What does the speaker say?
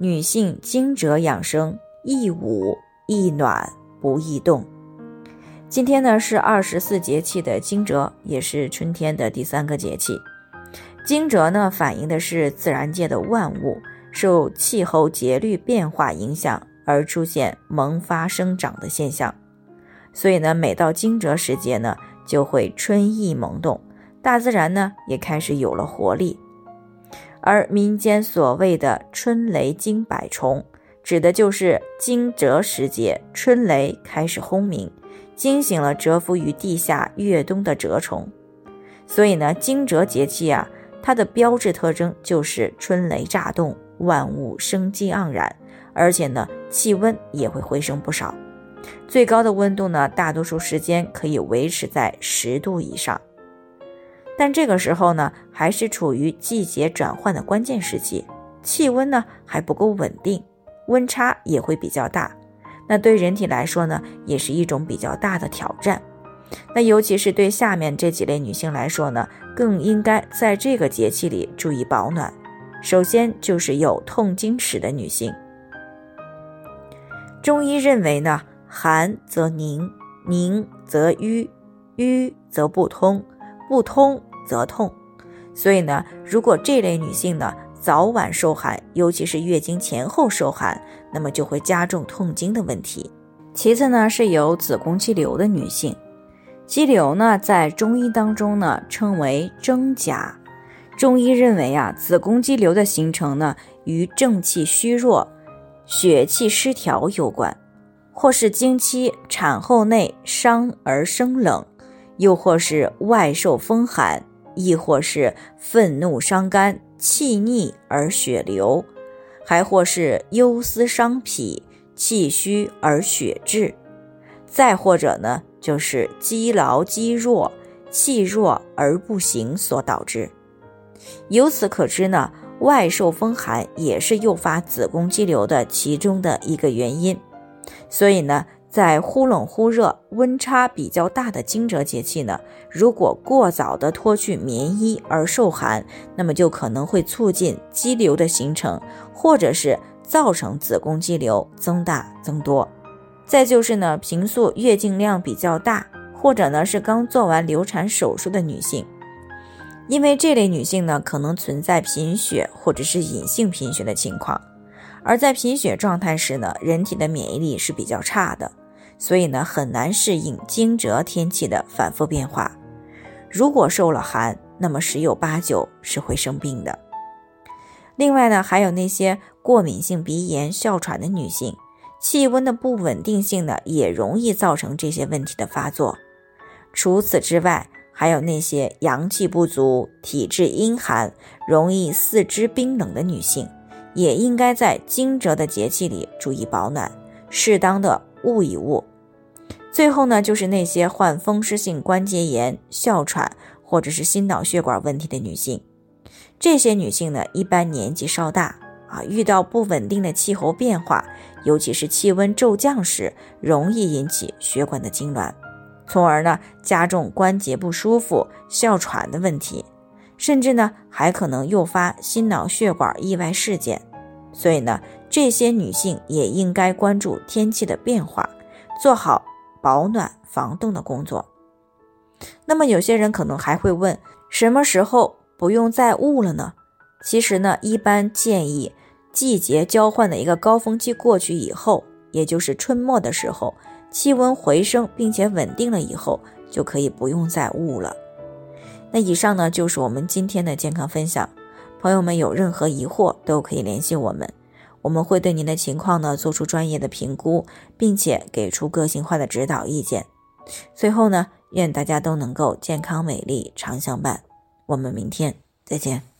女性惊蛰养生，易捂易暖。不易动。今天呢是二十四节气的惊蛰，也是春天的第三个节气。惊蛰呢反映的是自然界的万物受气候节律变化影响而出现萌发生长的现象，所以呢每到惊蛰时节呢就会春意萌动，大自然呢也开始有了活力。而民间所谓的春雷惊百虫。指的就是惊蛰时节，春雷开始轰鸣，惊醒了蛰伏于地下越冬的蛰虫。所以呢，惊蛰节气啊，它的标志特征就是春雷乍动，万物生机盎然，而且呢，气温也会回升不少。最高的温度呢，大多数时间可以维持在十度以上。但这个时候呢，还是处于季节转换的关键时期，气温呢还不够稳定。温差也会比较大，那对人体来说呢，也是一种比较大的挑战。那尤其是对下面这几类女性来说呢，更应该在这个节气里注意保暖。首先就是有痛经史的女性。中医认为呢，寒则凝，凝则瘀，瘀则不通，不通则痛。所以呢，如果这类女性呢，早晚受寒，尤其是月经前后受寒，那么就会加重痛经的问题。其次呢，是有子宫肌瘤的女性，肌瘤呢在中医当中呢称为真假。中医认为啊，子宫肌瘤的形成呢与正气虚弱、血气失调有关，或是经期、产后内伤而生冷，又或是外受风寒，亦或是愤怒伤肝。气逆而血流，还或是忧思伤脾，气虚而血滞；再或者呢，就是积劳积弱，气弱而不行所导致。由此可知呢，外受风寒也是诱发子宫肌瘤的其中的一个原因。所以呢。在忽冷忽热、温差比较大的惊蛰节气呢，如果过早的脱去棉衣而受寒，那么就可能会促进肌瘤的形成，或者是造成子宫肌瘤增大增多。再就是呢，平素月经量比较大，或者呢是刚做完流产手术的女性，因为这类女性呢可能存在贫血或者是隐性贫血的情况。而在贫血状态时呢，人体的免疫力是比较差的，所以呢很难适应惊蛰天气的反复变化。如果受了寒，那么十有八九是会生病的。另外呢，还有那些过敏性鼻炎、哮喘的女性，气温的不稳定性呢，也容易造成这些问题的发作。除此之外，还有那些阳气不足、体质阴寒、容易四肢冰冷的女性。也应该在惊蛰的节气里注意保暖，适当的捂一捂。最后呢，就是那些患风湿性关节炎、哮喘或者是心脑血管问题的女性，这些女性呢，一般年纪稍大啊，遇到不稳定的气候变化，尤其是气温骤降时，容易引起血管的痉挛，从而呢加重关节不舒服、哮喘的问题。甚至呢，还可能诱发心脑血管意外事件，所以呢，这些女性也应该关注天气的变化，做好保暖防冻的工作。那么，有些人可能还会问，什么时候不用再捂了呢？其实呢，一般建议季节交换的一个高峰期过去以后，也就是春末的时候，气温回升并且稳定了以后，就可以不用再捂了。那以上呢就是我们今天的健康分享，朋友们有任何疑惑都可以联系我们，我们会对您的情况呢做出专业的评估，并且给出个性化的指导意见。最后呢，愿大家都能够健康美丽常相伴，我们明天再见。